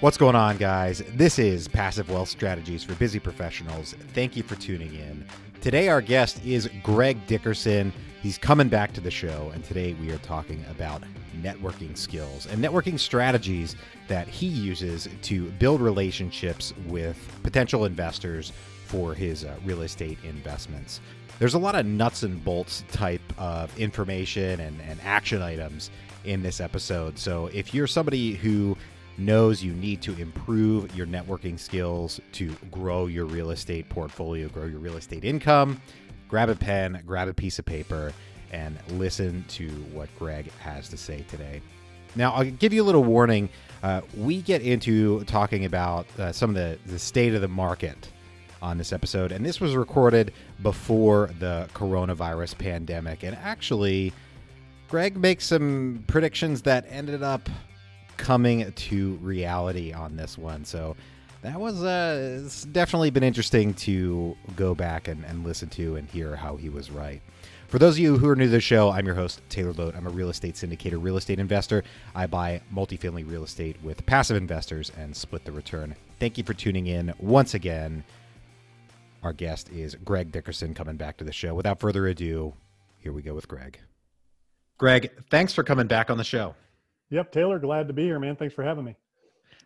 What's going on, guys? This is Passive Wealth Strategies for Busy Professionals. Thank you for tuning in. Today, our guest is Greg Dickerson. He's coming back to the show, and today we are talking about networking skills and networking strategies that he uses to build relationships with potential investors for his uh, real estate investments. There's a lot of nuts and bolts type of information and, and action items in this episode. So if you're somebody who knows you need to improve your networking skills to grow your real estate portfolio, grow your real estate income, grab a pen, grab a piece of paper, and listen to what Greg has to say today. Now, I'll give you a little warning. Uh, we get into talking about uh, some of the, the state of the market on this episode, and this was recorded before the coronavirus pandemic. And actually, Greg makes some predictions that ended up coming to reality on this one. So that was uh, it's definitely been interesting to go back and, and listen to and hear how he was right. For those of you who are new to the show, I'm your host, Taylor Loht. I'm a real estate syndicator, real estate investor. I buy multifamily real estate with passive investors and split the return. Thank you for tuning in once again. Our guest is Greg Dickerson coming back to the show. Without further ado, here we go with Greg. Greg, thanks for coming back on the show. Yep, Taylor, glad to be here, man. Thanks for having me.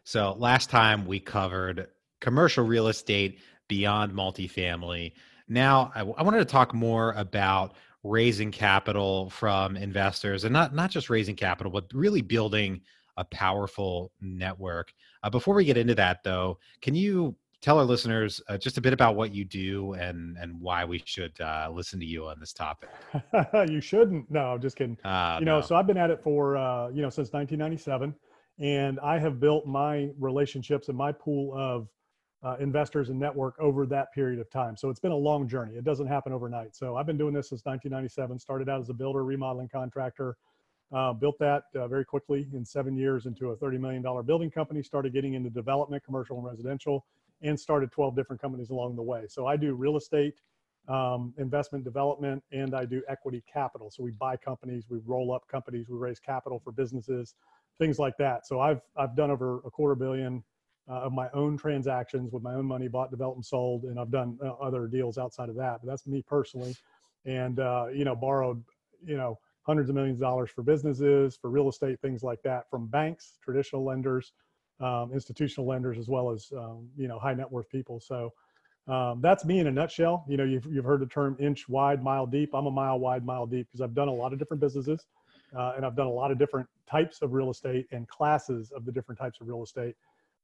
So, last time we covered commercial real estate beyond multifamily. Now, I, I wanted to talk more about raising capital from investors and not not just raising capital, but really building a powerful network. Uh, before we get into that, though, can you tell our listeners uh, just a bit about what you do and and why we should uh, listen to you on this topic. you shouldn't. No, I'm just kidding. Uh, you know, no. so I've been at it for uh, you know since 1997, and I have built my relationships and my pool of uh, investors and network over that period of time. So it's been a long journey. It doesn't happen overnight. So I've been doing this since 1997. Started out as a builder, remodeling contractor. Uh, built that uh, very quickly in seven years into a $30 million building company. Started getting into development, commercial and residential and started 12 different companies along the way. So I do real estate, um, investment development, and I do equity capital. So we buy companies, we roll up companies, we raise capital for businesses, things like that. So I've I've done over a quarter billion uh, of my own transactions with my own money, bought, developed, and sold, and I've done uh, other deals outside of that. But that's me personally, and uh, you know borrowed you know hundreds of millions of dollars for businesses, for real estate, things like that from banks, traditional lenders um, institutional lenders as well as um, you know high net worth people. So um, that's me in a nutshell. You know, you've you've heard the term inch wide, mile deep. I'm a mile wide, mile deep because I've done a lot of different businesses, uh, and I've done a lot of different types of real estate and classes of the different types of real estate.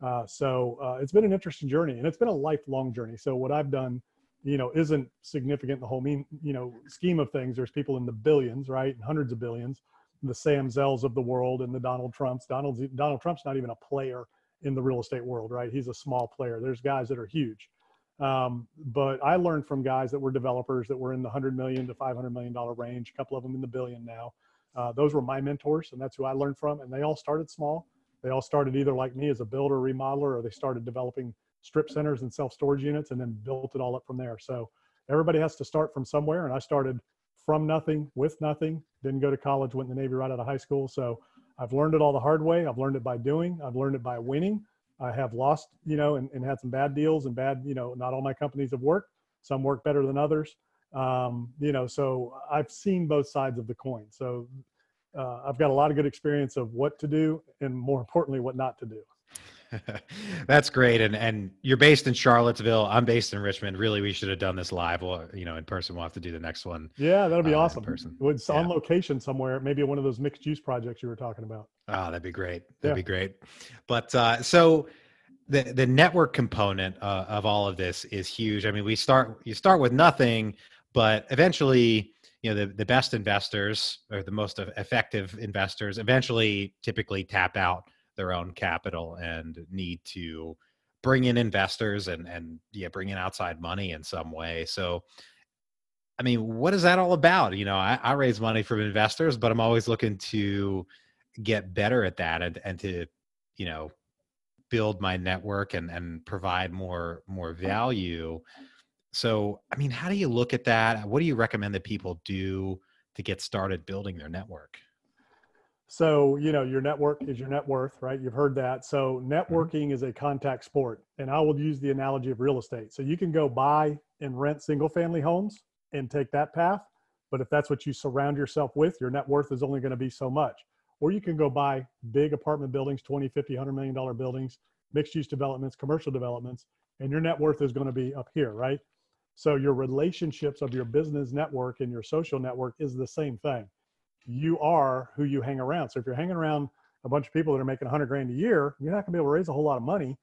Uh, so uh, it's been an interesting journey, and it's been a lifelong journey. So what I've done, you know, isn't significant in the whole mean you know scheme of things. There's people in the billions, right, hundreds of billions the Sam Zells of the world and the Donald Trumps. Donald Donald Trump's not even a player in the real estate world, right? He's a small player. There's guys that are huge. Um, but I learned from guys that were developers that were in the 100 million to 500 million dollar range, a couple of them in the billion now. Uh, those were my mentors, and that's who I learned from. And they all started small. They all started either like me as a builder, remodeler, or they started developing strip centers and self storage units and then built it all up from there. So everybody has to start from somewhere. And I started from nothing with nothing. Didn't go to college, went in the Navy right out of high school. So I've learned it all the hard way. I've learned it by doing. I've learned it by winning. I have lost, you know, and, and had some bad deals and bad, you know, not all my companies have worked. Some work better than others. Um, you know, so I've seen both sides of the coin. So uh, I've got a lot of good experience of what to do and more importantly, what not to do. That's great. And and you're based in Charlottesville. I'm based in Richmond. Really, we should have done this live. Well, you know, in person. We'll have to do the next one. Yeah, that'll be uh, awesome. In person. It's yeah. on location somewhere. Maybe one of those mixed use projects you were talking about. Oh, that'd be great. That'd yeah. be great. But uh, so the the network component uh, of all of this is huge. I mean, we start you start with nothing, but eventually you know the, the best investors or the most effective investors eventually typically tap out their own capital and need to bring in investors and and yeah bring in outside money in some way. So i mean what is that all about? You know i, I raise money from investors but i'm always looking to get better at that and, and to you know build my network and and provide more more value. So i mean how do you look at that? What do you recommend that people do to get started building their network So, you know, your network is your net worth, right? You've heard that. So, networking mm-hmm. is a contact sport. And I will use the analogy of real estate. So, you can go buy and rent single family homes and take that path. But if that's what you surround yourself with, your net worth is only going to be so much. Or you can go buy big apartment buildings, 20, 50, 100 million dollar buildings, mixed use developments, commercial developments, and your net worth is going to be up here, right? So, your relationships of your business network and your social network is the same thing you are who you hang around. So if you're hanging around a bunch of people that are making 100 grand a year, you're not going to be able to raise a whole lot of money,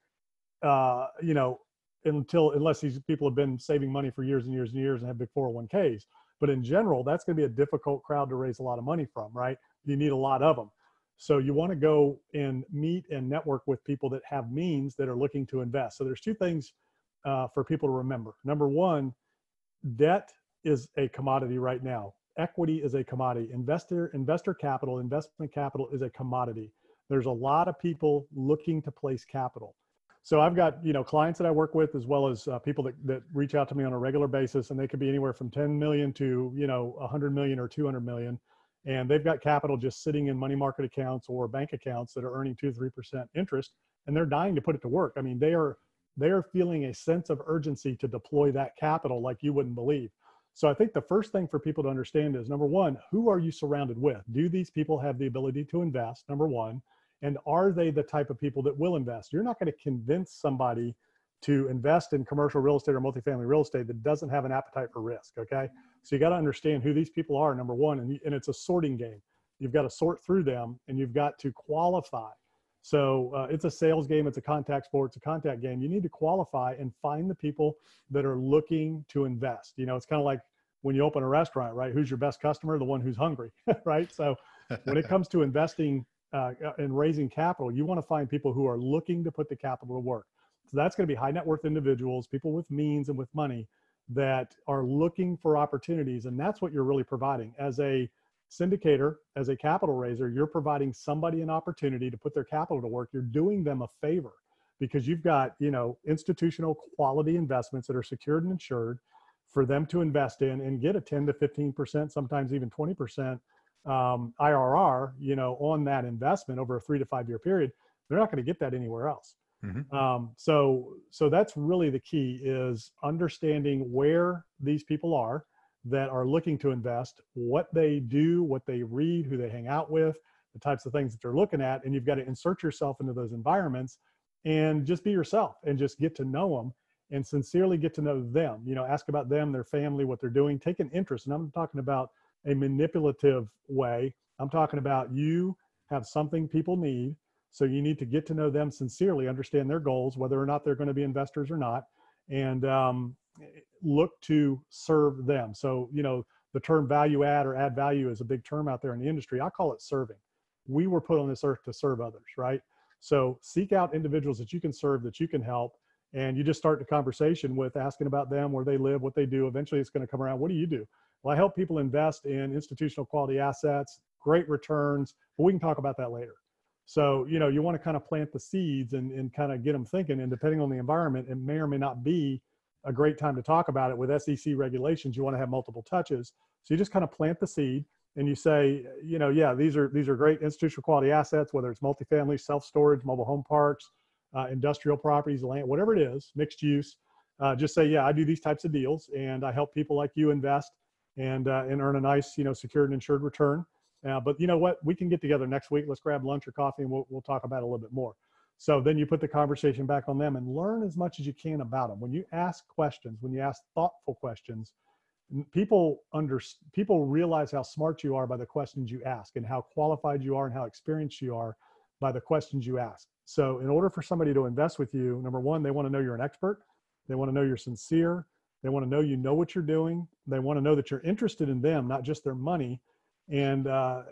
uh, you know, until unless these people have been saving money for years and years and years and have big 401ks. But in general, that's going to be a difficult crowd to raise a lot of money from, right? You need a lot of them. So you want to go and meet and network with people that have means that are looking to invest. So there's two things uh, for people to remember. Number one, debt is a commodity right now equity is a commodity. Investor investor capital, investment capital is a commodity. There's a lot of people looking to place capital. So I've got you know clients that I work with as well as uh, people that, that reach out to me on a regular basis, and they could be anywhere from 10 million to you know 100 million or 200 million, and they've got capital just sitting in money market accounts or bank accounts that are earning two three percent interest, and they're dying to put it to work. I mean they are they are feeling a sense of urgency to deploy that capital like you wouldn't believe. So I think the first thing for people to understand is number one, who are you surrounded with? Do these people have the ability to invest? Number one. And are they the type of people that will invest? You're not going to convince somebody to invest in commercial real estate or multifamily real estate that doesn't have an appetite for risk. Okay. So you got to understand who these people are, number one. And, and it's a sorting game. You've got to sort through them and you've got to qualify. So uh, it's a sales game, it's a contact sport, it's a contact game. You need to qualify and find the people that are looking to invest. You know, it's kind of like when you open a restaurant, right? Who's your best customer? The one who's hungry, right? So when it comes to investing uh, and raising capital, you want to find people who are looking to put the capital to work. So that's going to be high net worth individuals, people with means and with money that are looking for opportunities. And that's what you're really providing. As a syndicator, as a capital raiser, you're providing somebody an opportunity to put their capital to work. You're doing them a favor because you've got, you know, institutional quality investments that are secured and insured for them to invest in and get a 10 to 15%, sometimes even 20% um, IRR, you know, on that investment over a three to five year period, they're not going to get that anywhere else. Mm-hmm. Um, so, so that's really the key is understanding where these people are that are looking to invest, what they do, what they read, who they hang out with, the types of things that they're looking at, and you've got to insert yourself into those environments and just be yourself and just get to know them and sincerely get to know them. You know, ask about them, their family, what they're doing, take an interest. And I'm talking about a manipulative way. I'm talking about you have something people need. So you need to get to know them sincerely, understand their goals, whether or not they're going to be investors or not, and um, look to serve them. So, you know, the term value add or add value is a big term out there in the industry. I call it serving. We were put on this earth to serve others, right? So seek out individuals that you can serve, that you can help, and you just start the conversation with asking about them, where they live, what they do. Eventually, it's going to come around. What do you do? Well, I help people invest in institutional quality assets, great returns, but we can talk about that later. So, you know, you want to kind of plant the seeds and, and kind of get them thinking. And depending on the environment, it may or may not be a great time to talk about it. With SEC regulations, you want to have multiple touches. So you just kind of plant the seed and you say, you know, yeah, these are these are great institutional quality assets, whether it's multifamily, self storage, mobile home parks, uh, industrial properties, land, whatever it is, mixed use. Uh, just say, yeah, I do these types of deals, and I help people like you invest and uh, and earn a nice, you know, secured and insured return. Uh, but you know what? We can get together next week. Let's grab lunch or coffee, and we'll we'll talk about it a little bit more. So then you put the conversation back on them and learn as much as you can about them. When you ask questions, when you ask thoughtful questions, people under people realize how smart you are by the questions you ask and how qualified you are and how experienced you are by the questions you ask. So, in order for somebody to invest with you, number one, they want to know you're an expert. They want to know you're sincere. They want to know you know what you're doing. They want to know that you're interested in them, not just their money. And, uh,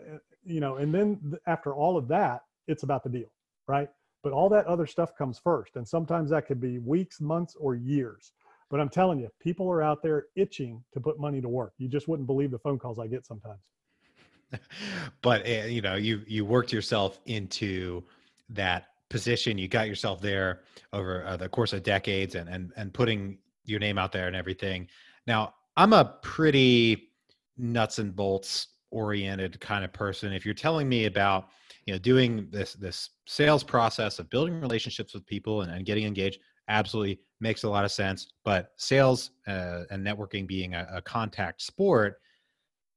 you know, and then after all of that, it's about the deal, right? But all that other stuff comes first. And sometimes that could be weeks, months, or years. But I'm telling you, people are out there itching to put money to work. You just wouldn't believe the phone calls I get sometimes. but uh, you know, you you worked yourself into that position you got yourself there over uh, the course of decades and and and putting your name out there and everything now i'm a pretty nuts and bolts oriented kind of person if you're telling me about you know doing this this sales process of building relationships with people and, and getting engaged absolutely makes a lot of sense but sales uh, and networking being a, a contact sport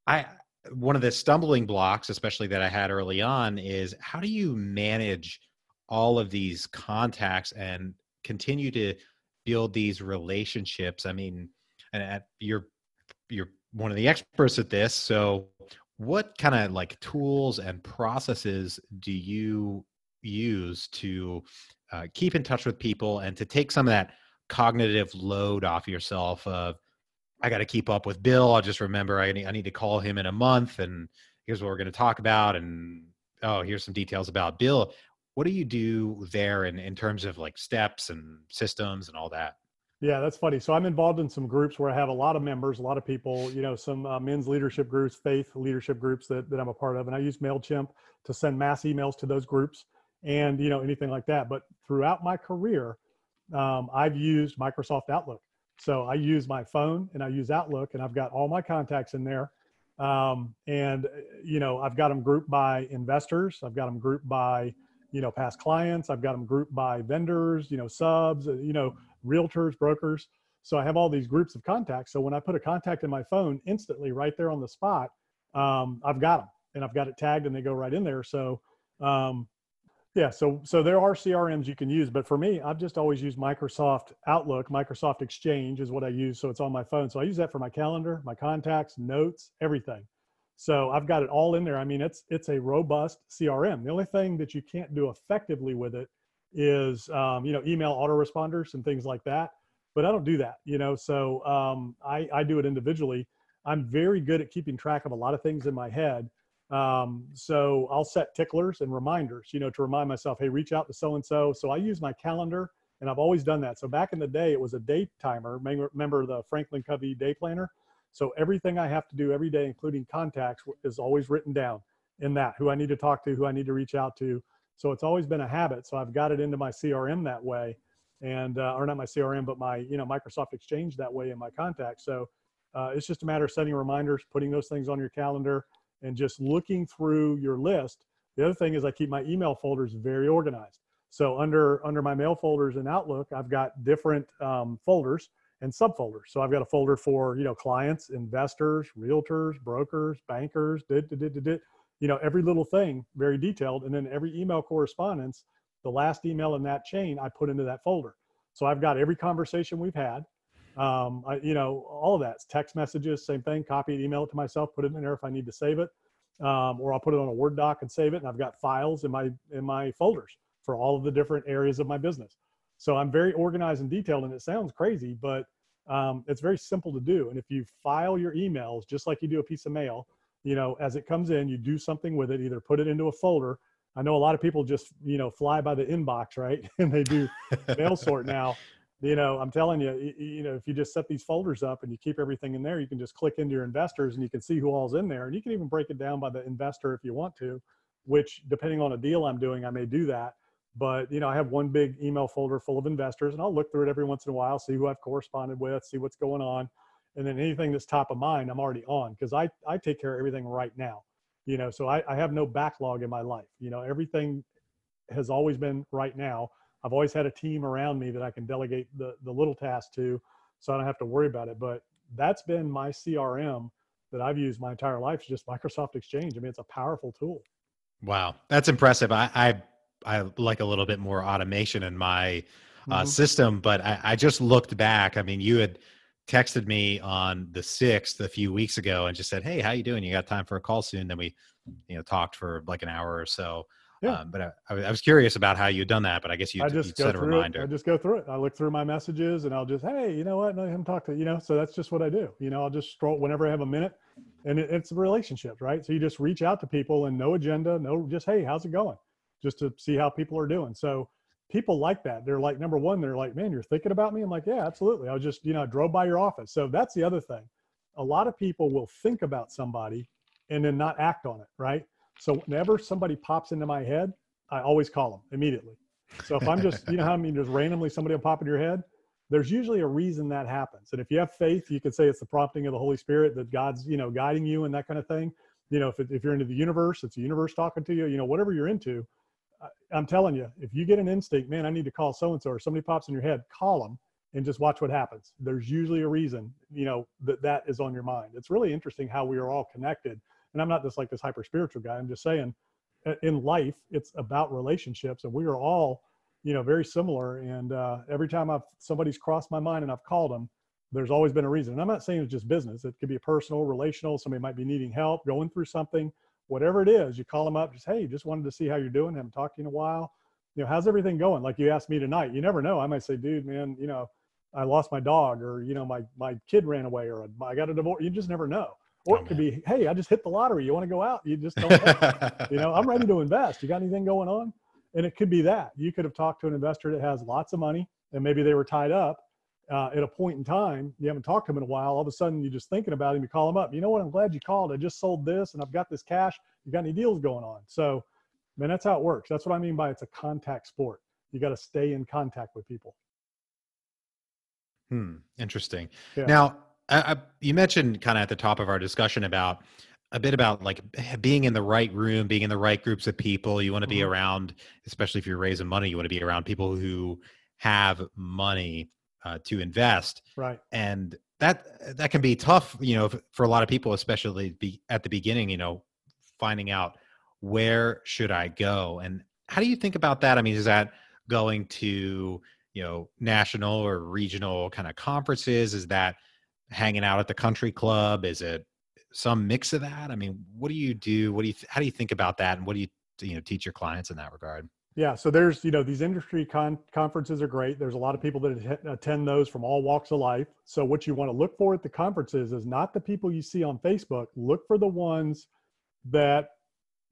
i one of the stumbling blocks especially that i had early on is how do you manage all of these contacts and continue to build these relationships? I mean and you're you're one of the experts at this so what kind of like tools and processes do you use to uh, keep in touch with people and to take some of that cognitive load off yourself of i got to keep up with bill. I'll just remember I need, I need to call him in a month and here's what we're going to talk about and oh here's some details about bill. What do you do there in, in terms of like steps and systems and all that yeah, that's funny. So I'm involved in some groups where I have a lot of members, a lot of people, you know, some uh, men's leadership groups, faith leadership groups that, that I'm a part of. And I use MailChimp to send mass emails to those groups and, you know, anything like that. But throughout my career, um, I've used Microsoft Outlook. So I use my phone and I use Outlook and I've got all my contacts in there. Um, and, you know, I've got them grouped by investors. I've got them grouped by, you know, past clients. I've got them grouped by vendors, you know, subs, uh, you know, realtors, brokers. So I have all these groups of contacts. So when I put a contact in my phone, instantly right there on the spot, um, I've got them and I've got it tagged and they go right in there. So um, yeah, so so there are CRMs you can use, but for me, I've just always used Microsoft Outlook. Microsoft Exchange is what I use, so it's on my phone. So I use that for my calendar, my contacts, notes, everything. So I've got it all in there. I mean, it's it's a robust CRM. The only thing that you can't do effectively with it is um, you know email autoresponders and things like that but i don't do that you know so um, I, I do it individually. I'm very good at keeping track of a lot of things in my head um, so i'll set ticklers and reminders you know to remind myself hey reach out to so and so so i use my calendar and i've always done that. So back in the day it was a day timer. Remember the franklin covey day planner? So everything i have to do every day including contacts is always written down in that. Who i need to talk to who i need to reach out to so it's always been a habit. So I've got it into my CRM that way, and uh, or not my CRM, but my you know Microsoft Exchange that way in my contacts. So uh, it's just a matter of setting reminders, putting those things on your calendar, and just looking through your list. The other thing is I keep my email folders very organized. So under under my mail folders in Outlook, I've got different um, folders and subfolders. So I've got a folder for you know clients, investors, realtors, brokers, bankers, did, did, did, did, you know every little thing very detailed and then every email correspondence the last email in that chain i put into that folder. So i've got every conversation we've had um, I, you know all of that. Text messages same thing copy it email it to myself put it in there if i need to save it. Um, or i'll put it on a word doc and save it and i've got files in my in my folders for all of the different areas of my business. So i'm very organized and detailed and it sounds crazy but um, it's very simple to do. And if you file your emails just like you do a piece of mail you know, as it comes in, you do something with it, either put it into a folder. I know a lot of people just, you know, fly by the inbox, right? and they do mail sort now. You know, I'm telling you, you, know, if you just set these folders up and you keep everything in there, you can just click into your investors and you can see who all's in there. And you can even break it down by the investor if you want to, which depending on a deal I'm doing, I may do that. But, you know, I have one big email folder full of investors and I'll look through it every once in a while, see who I've corresponded with, see what's going on and then anything that's top of mind i'm already on because i i take care of everything right now you know so I, I have no backlog in my life you know everything has always been right now. I've always had a team around me that i can delegate the the little tasks to so i don't have to worry about it but that's been my crm that i've used my entire life is just microsoft exchange. I mean it's a powerful tool. Wow that's impressive. I i, I like a little bit more automation in my uh, mm-hmm. system but I, I just looked back i mean you had texted me on the 6th a few weeks ago and just said, Hey, how you doing? You got time for a call soon? Then we, you know, talked for like an hour or so. Yeah. Um, but I, I, was curious about how you'd done that, but I guess you, I just set a reminder. It. I just go through it. I look through my messages and I'll just, Hey, you know what? Let him talk to, you know, so that's just what I do. You know, I'll just scroll whenever I have a minute and it, it's relationships, right? So you just reach out to people and no agenda, no, just, Hey, how's it going? Just to see how people are doing. So people like that. They're like, number one, they're like, man, you're thinking about me. I'm like, yeah, absolutely. I was just, you know, I drove by your office. So that's the other thing. A lot of people will think about somebody and then not act on it. Right. So whenever somebody pops into my head, I always call them immediately. So if I'm just, you know how I mean, just randomly somebody will pop in your head, there's usually a reason that happens. And if you have faith, you can say it's the prompting of the Holy Spirit that God's, you know, guiding you and that kind of thing. you know, if, it, if you're into the universe, it's the universe talking to you, you know, whatever you're into, I'm telling you, if you get an instinct, man, I need to call so-and-so or somebody pops in your head, call them and just watch what happens. There's usually a reason, you know, that that is on your mind. It's really interesting how we are all connected. And I'm not just like this hyper spiritual guy. I'm just saying in life, it's about relationships and we are all, you know, very similar. And uh, every time I've, somebody's crossed my mind and I've called them, there's always been a reason. And I'm not saying it's just business. It could be a personal, relational. Somebody might be needing help, going through something, whatever it is. You call them up, just hey, just wanted to see how you're doing. Haven't talked to you in a while. You know, how's everything going? Like you asked me tonight. You never know. I might say, dude, man, you know, I lost my dog, or you know, my my kid ran away, or I got a divorce. You just never know. Or oh, it could man. be, hey, I just hit the lottery. You want to go out? You just don't. you know, I'm ready to invest. You got anything going on? And it could be that you could have talked to an investor that has lots of money, and maybe they were tied up uh, at a point in time, you haven't talked to him in a while. All of a sudden, you're just thinking about him. You call him up. You know what? I'm glad you called. I just sold this, and I've got this cash. You got any deals going on? So, man, that's how it works. That's what I mean by it's a contact sport. You got to stay in contact with people. Hmm. Interesting. Yeah. Now, I, I, you mentioned kind of at the top of our discussion about a bit about like being in the right room, being in the right groups of people. You want to be mm-hmm. around, especially if you're raising money, you want to be around people who have money uh, to invest. Right. And that that can be tough, you know, for a lot of people, especially be, at the beginning. You know, finding out where should I go, and how do you think about that? I mean, is that going to you know national or regional kind of conferences? Is that hanging out at the country club? Is it some mix of that? I mean, what do you do? What do you how do you think about that, and what do you you know teach your clients in that regard? Yeah, so there's you know these industry con- conferences are great. There's a lot of people that attend those from all walks of life. So what you want to look for at the conferences is not the people you see on Facebook. Look for the ones that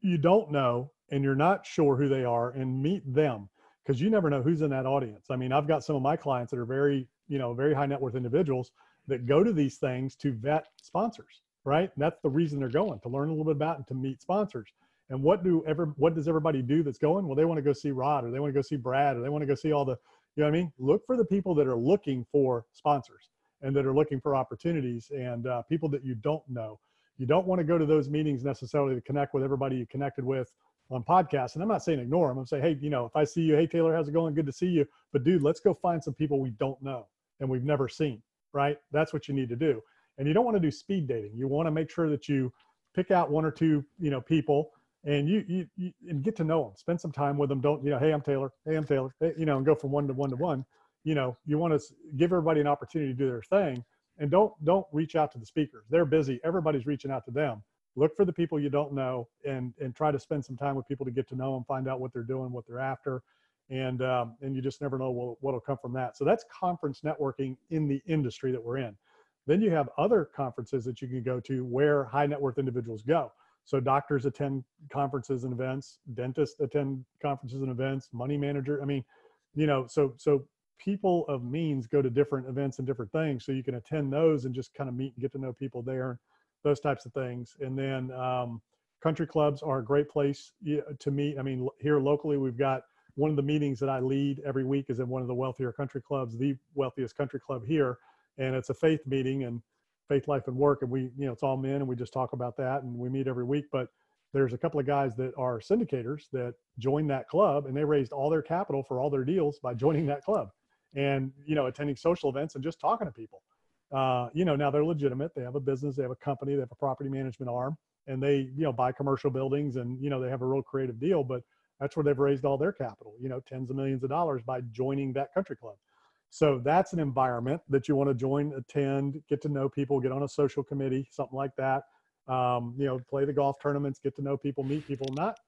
you don't know and you're not sure who they are, and meet them because you never know who's in that audience. I mean, I've got some of my clients that are very you know very high net worth individuals that go to these things to vet sponsors, right? And that's the reason they're going to learn a little bit about and to meet sponsors. And what do ever what does everybody do that's going? Well, they want to go see Rod or they want to go see Brad or they want to go see all the, you know what I mean? Look for the people that are looking for sponsors and that are looking for opportunities and uh, people that you don't know. You don't want to go to those meetings necessarily to connect with everybody you connected with on podcasts. And I'm not saying ignore them. I'm saying, hey, you know, if I see you, hey Taylor, how's it going? Good to see you. But dude, let's go find some people we don't know and we've never seen. Right? That's what you need to do. And you don't want to do speed dating. You want to make sure that you pick out one or two, you know, people and you, you, you and get to know them spend some time with them don't you know hey i'm taylor. Hey i'm taylor. Hey, you know and go from one to one to one. You know you want to give everybody an opportunity to do their thing and don't don't reach out to the speakers. They're busy. Everybody's reaching out to them. Look for the people you don't know and and try to spend some time with people to get to know them find out what they're doing what they're after and um, and you just never know what, what'll come from that. So that's conference networking in the industry that we're in. Then you have other conferences that you can go to where high net worth individuals go so doctors attend conferences and events, dentists attend conferences and events, money manager. I mean, you know, so so people of means go to different events and different things. So you can attend those and just kind of meet and get to know people there, those types of things. And then um, country clubs are a great place to meet. I mean, here locally, we've got one of the meetings that I lead every week is in one of the wealthier country clubs, the wealthiest country club here, and it's a faith meeting and faith life and work and we you know it's all men and we just talk about that and we meet every week but there's a couple of guys that are syndicators that joined that club and they raised all their capital for all their deals by joining that club and you know attending social events and just talking to people. Uh, you know now they're legitimate. They have a business they have a company they have a property management arm and they you know buy commercial buildings and you know they have a real creative deal but that's where they've raised all their capital you know tens of millions of dollars by joining that country club so that's an environment that you want to join, attend, get to know people, get on a social committee, something like that. Um, you know, play the golf tournaments, get to know people, meet people, not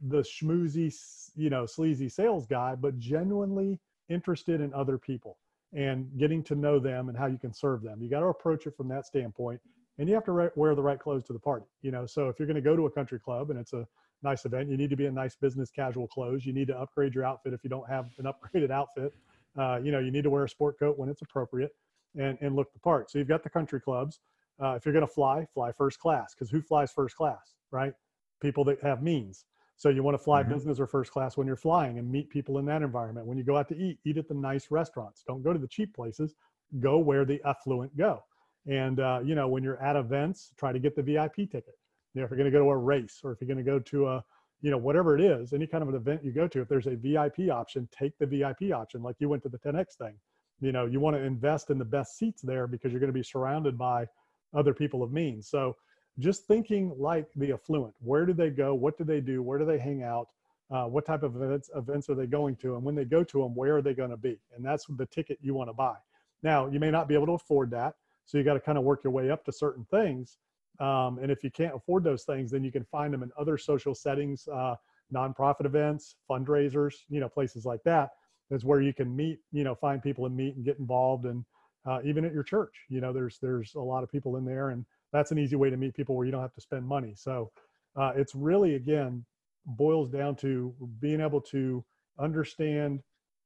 the schmoozy, you know, sleazy sales guy, but genuinely interested in other people and getting to know them and how you can serve them. You got to approach it from that standpoint and you have to wear the right clothes to the party, you know? So if you're going to go to a country club and it's a nice event, you need to be in nice business casual clothes. You need to upgrade your outfit if you don't have an upgraded outfit uh, you know, you need to wear a sport coat when it's appropriate and, and look the part. So you've got the country clubs. Uh, if you're going to fly, fly first class because who flies first class, right? People that have means. So you want to fly mm-hmm. business or first class when you're flying and meet people in that environment. When you go out to eat, eat at the nice restaurants. Don't go to the cheap places. Go where the affluent go. And uh, you know, when you're at events, try to get the VIP ticket. You know, if you're going to go to a race or if you're going to go to a, you know, whatever it is, any kind of an event you go to, if there's a VIP option, take the VIP option. Like you went to the 10X thing. You know, you want to invest in the best seats there because you're going to be surrounded by other people of means. So just thinking like the affluent, where do they go? What do they do? Where do they hang out? Uh, what type of events, events are they going to? And when they go to them, where are they going to be? And that's the ticket you want to buy. Now, you may not be able to afford that. So you got to kind of work your way up to certain things. Um, and if you can't afford those things, then you can find them in other social settings, uh, nonprofit events, fundraisers, you know, places like that. Is where you can meet, you know, find people and meet and get involved. And uh, even at your church, you know, there's there's a lot of people in there, and that's an easy way to meet people where you don't have to spend money. So uh, it's really again boils down to being able to understand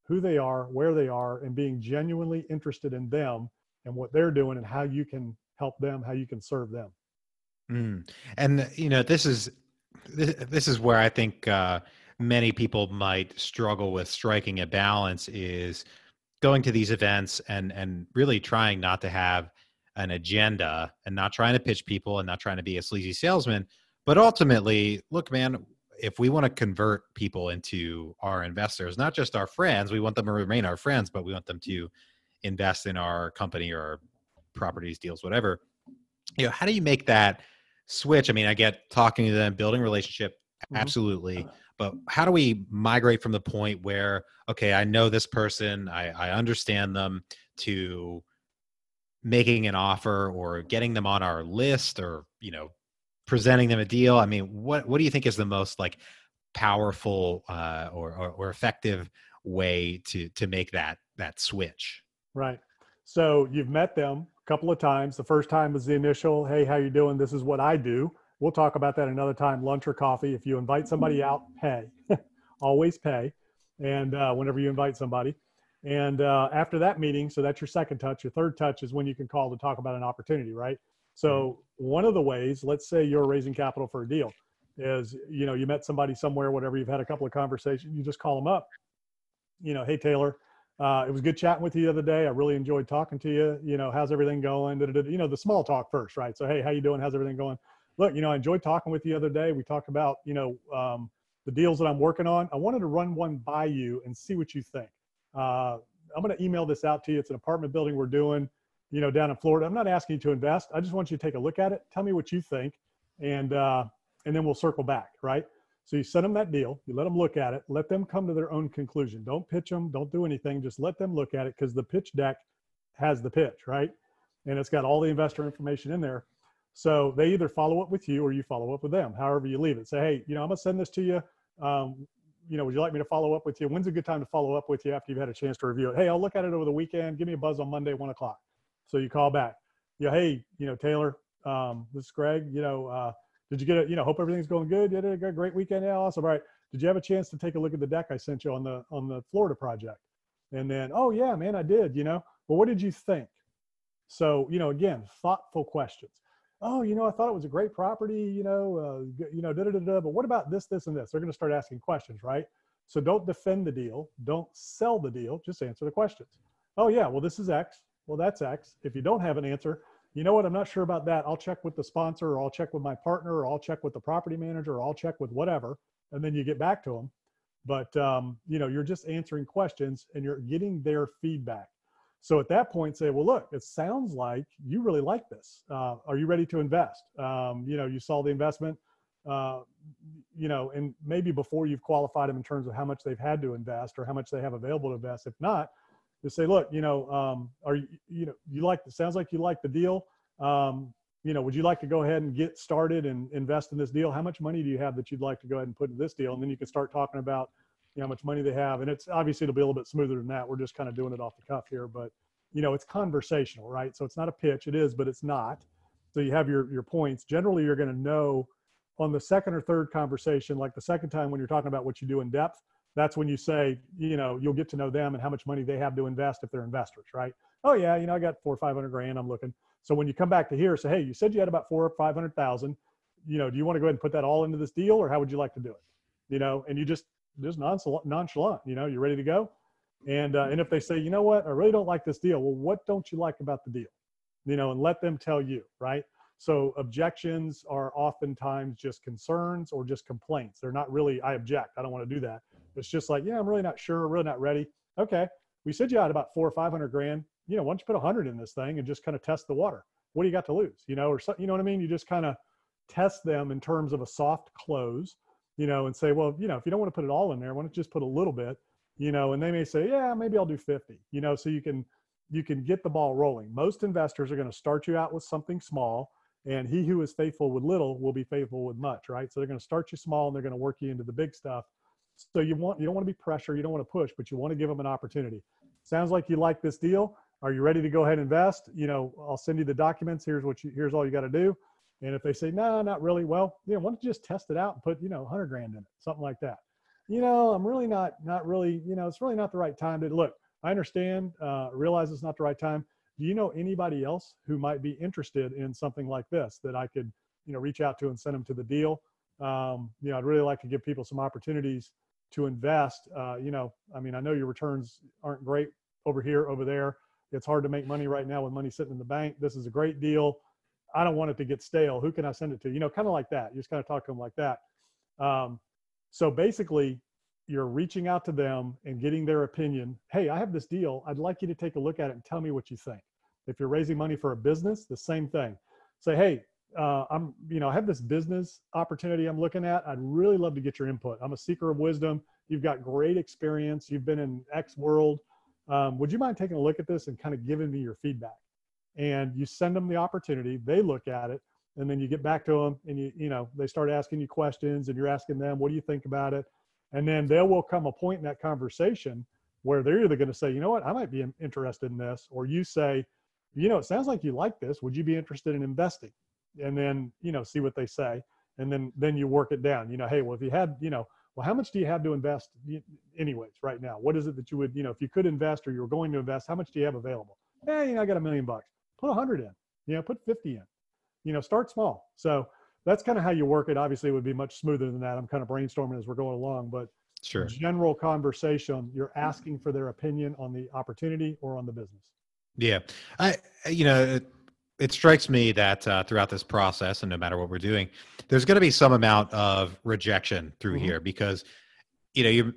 who they are, where they are, and being genuinely interested in them and what they're doing and how you can help them, how you can serve them. Mm. And you know, this is this, this is where I think uh, many people might struggle with striking a balance is going to these events and and really trying not to have an agenda and not trying to pitch people and not trying to be a sleazy salesman but ultimately look man if we want to convert people into our investors not just our friends we want them to remain our friends but we want them to invest in our company or properties deals whatever you know how do you make that switch. I mean i get talking to them building relationship mm-hmm. absolutely. But how do we migrate from the point where okay i know this person i, I understand them to making an offer or getting them on our list or you know presenting them a deal? I mean what what do you think is the most like powerful uh, or, or, or effective way to to make that that switch? Right. So you've met them couple of times. The first time was the initial hey how you doing? This is what i do. We'll talk about that another time lunch or coffee if you invite somebody out pay. Always pay and uh, whenever you invite somebody. And uh, after that meeting so that's your second touch. Your third touch is when you can call to talk about an opportunity right? So one of the ways let's say you're raising capital for a deal is you know you met somebody somewhere whatever you've had a couple of conversations you just call them up. You know hey taylor uh, it was good chatting with you the other day. I really enjoyed talking to you. You know, how's everything going? You know, the small talk first, right? So, hey, how you doing? How's everything going? look, you know, I enjoyed talking with you the other day. We talked about, you know, um, the deals that I'm working on. I wanted to run one by you and see what you think. Uh, I'm going to email this out to you. It's an apartment building we're doing, you know, down in Florida. I'm not asking you to invest. I just want you to take a look at it. Tell me what you think, and uh, and then we'll circle back, right? So you send them that deal. You let them look at it. Let them come to their own conclusion. Don't pitch them. Don't do anything. Just let them look at it because the pitch deck has the pitch, right? And it's got all the investor information in there. So they either follow up with you or you follow up with them, however you leave it. Say, hey, you know, I'm gonna send this to you. Um, you know, would you like me to follow up with you? When's a good time to follow up with you after you've had a chance to review it? Hey, I'll look at it over the weekend. Give me a buzz on Monday, one o'clock. So you call back. Yeah, hey, you know, Taylor, um, this is Greg. You know, uh, did you get it? You know, hope everything's going good. You had a great weekend. Yeah, awesome. All right. Did you have a chance to take a look at the deck I sent you on the on the Florida project? And then, oh yeah, man, I did. You know, well, what did you think? So, you know, again, thoughtful questions oh, you know, I thought it was a great property, you know, uh, you know, da da da da. But what about this, this, and this? They're going to start asking questions, right? So don't defend the deal, don't sell the deal, just answer the questions. Oh yeah, well this is X. Well that's X. If you don't have an answer, you know what? I'm not sure about that. I'll check with the sponsor, or I'll check with my partner, or I'll check with the property manager, or I'll check with whatever, and then you get back to them. But um, you know, you're just answering questions and you're getting their feedback. So at that point, say, well, look, it sounds like you really like this. Uh, are you ready to invest? Um, you know, you saw the investment, uh, you know, and maybe before you've qualified them in terms of how much they've had to invest or how much they have available to invest. If not, just say, look, you know, um, are you, you know, you like, it sounds like you like the deal. Um, you know, would you like to go ahead and get started and invest in this deal? How much money do you have that you'd like to go ahead and put in this deal? And then you can start talking about, you know, how much money they have. And it's obviously it'll be a little bit smoother than that. We're just kind of doing it off the cuff here, but you know, it's conversational, right? So it's not a pitch. It is, but it's not. So you have your your points. Generally, you're going to know on the second or third conversation, like the second time when you're talking about what you do in depth, that's when you say, you know, you'll get to know them and how much money they have to invest if they're investors, right? Oh yeah, you know, I got four or five hundred grand. I'm looking. So when you come back to here, say, hey, you said you had about four or five hundred thousand. You know, do you want to go ahead and put that all into this deal, or how would you like to do it? You know, and you just just nonchalant, you know, you're ready to go? And, uh, and if they say, you know what, I really don't like this deal. Well, what don't you like about the deal? You know, and let them tell you, right? So objections are oftentimes just concerns or just complaints. They're not really, I object. I don't want to do that. It's just like, yeah, I'm really not sure, really not ready. Okay, we said you had about four or five hundred grand. You know, why don't you put a hundred in this thing and just kind of test the water? What do you got to lose? You know, or so, you know what I mean? You just kind of test them in terms of a soft close, you know, and say, well, you know, if you don't want to put it all in there, why don't you just put a little bit, you know, and they may say, yeah, maybe I'll do 50, you know, so you can you can get the ball rolling. Most investors are going to start you out with something small, and he who is faithful with little will be faithful with much, right? So they're going to start you small and they're going to work you into the big stuff. So you want you don't want to be pressure, you don't want to push, but you want to give them an opportunity. Sounds like you like this deal. Are you ready to go ahead and invest? You know, I'll send you the documents. Here's what you here's all you got to do. And if they say no, not really, well, you know, why don't you just test it out and put you know 100 grand in it, something like that. You know, I'm really not not really you know it's really not the right time to look. I understand, uh, realize it's not the right time. Do you know anybody else who might be interested in something like this that I could, you know, reach out to and send them to the deal? Um, you know, I'd really like to give people some opportunities to invest. Uh, you know, I mean, I know your returns aren't great over here, over there. It's hard to make money right now with money sitting in the bank. This is a great deal. I don't want it to get stale. Who can I send it to? You know, kind of like that. You just kind of talk to them like that. Um, so basically, you're reaching out to them and getting their opinion. Hey, I have this deal. I'd like you to take a look at it and tell me what you think. If you're raising money for a business, the same thing. Say, hey, uh, I'm, you know, I have this business opportunity I'm looking at. I'd really love to get your input. I'm a seeker of wisdom. You've got great experience. You've been in X world. Um, would you mind taking a look at this and kind of giving me your feedback? And you send them the opportunity. They look at it, and then you get back to them, and you, you know, they start asking you questions, and you're asking them, what do you think about it? And then there will come a point in that conversation where they're either going to say, you know what, I might be interested in this, or you say, you know, it sounds like you like this. Would you be interested in investing? And then, you know, see what they say. And then, then you work it down. You know, hey, well, if you had, you know, well, how much do you have to invest anyways right now? What is it that you would, you know, if you could invest or you were going to invest, how much do you have available? Hey, you know, I got a million bucks. Put a hundred in, you know, put 50 in, you know, start small. So that's kind of how you work it. Obviously, it would be much smoother than that. I'm kind of brainstorming as we're going along, but sure. general conversation, you're asking for their opinion on the opportunity or on the business. Yeah, I you know it, strikes me that uh, throughout this process, and no matter what we're doing, there's going to be some amount of rejection through mm-hmm. here because you know you're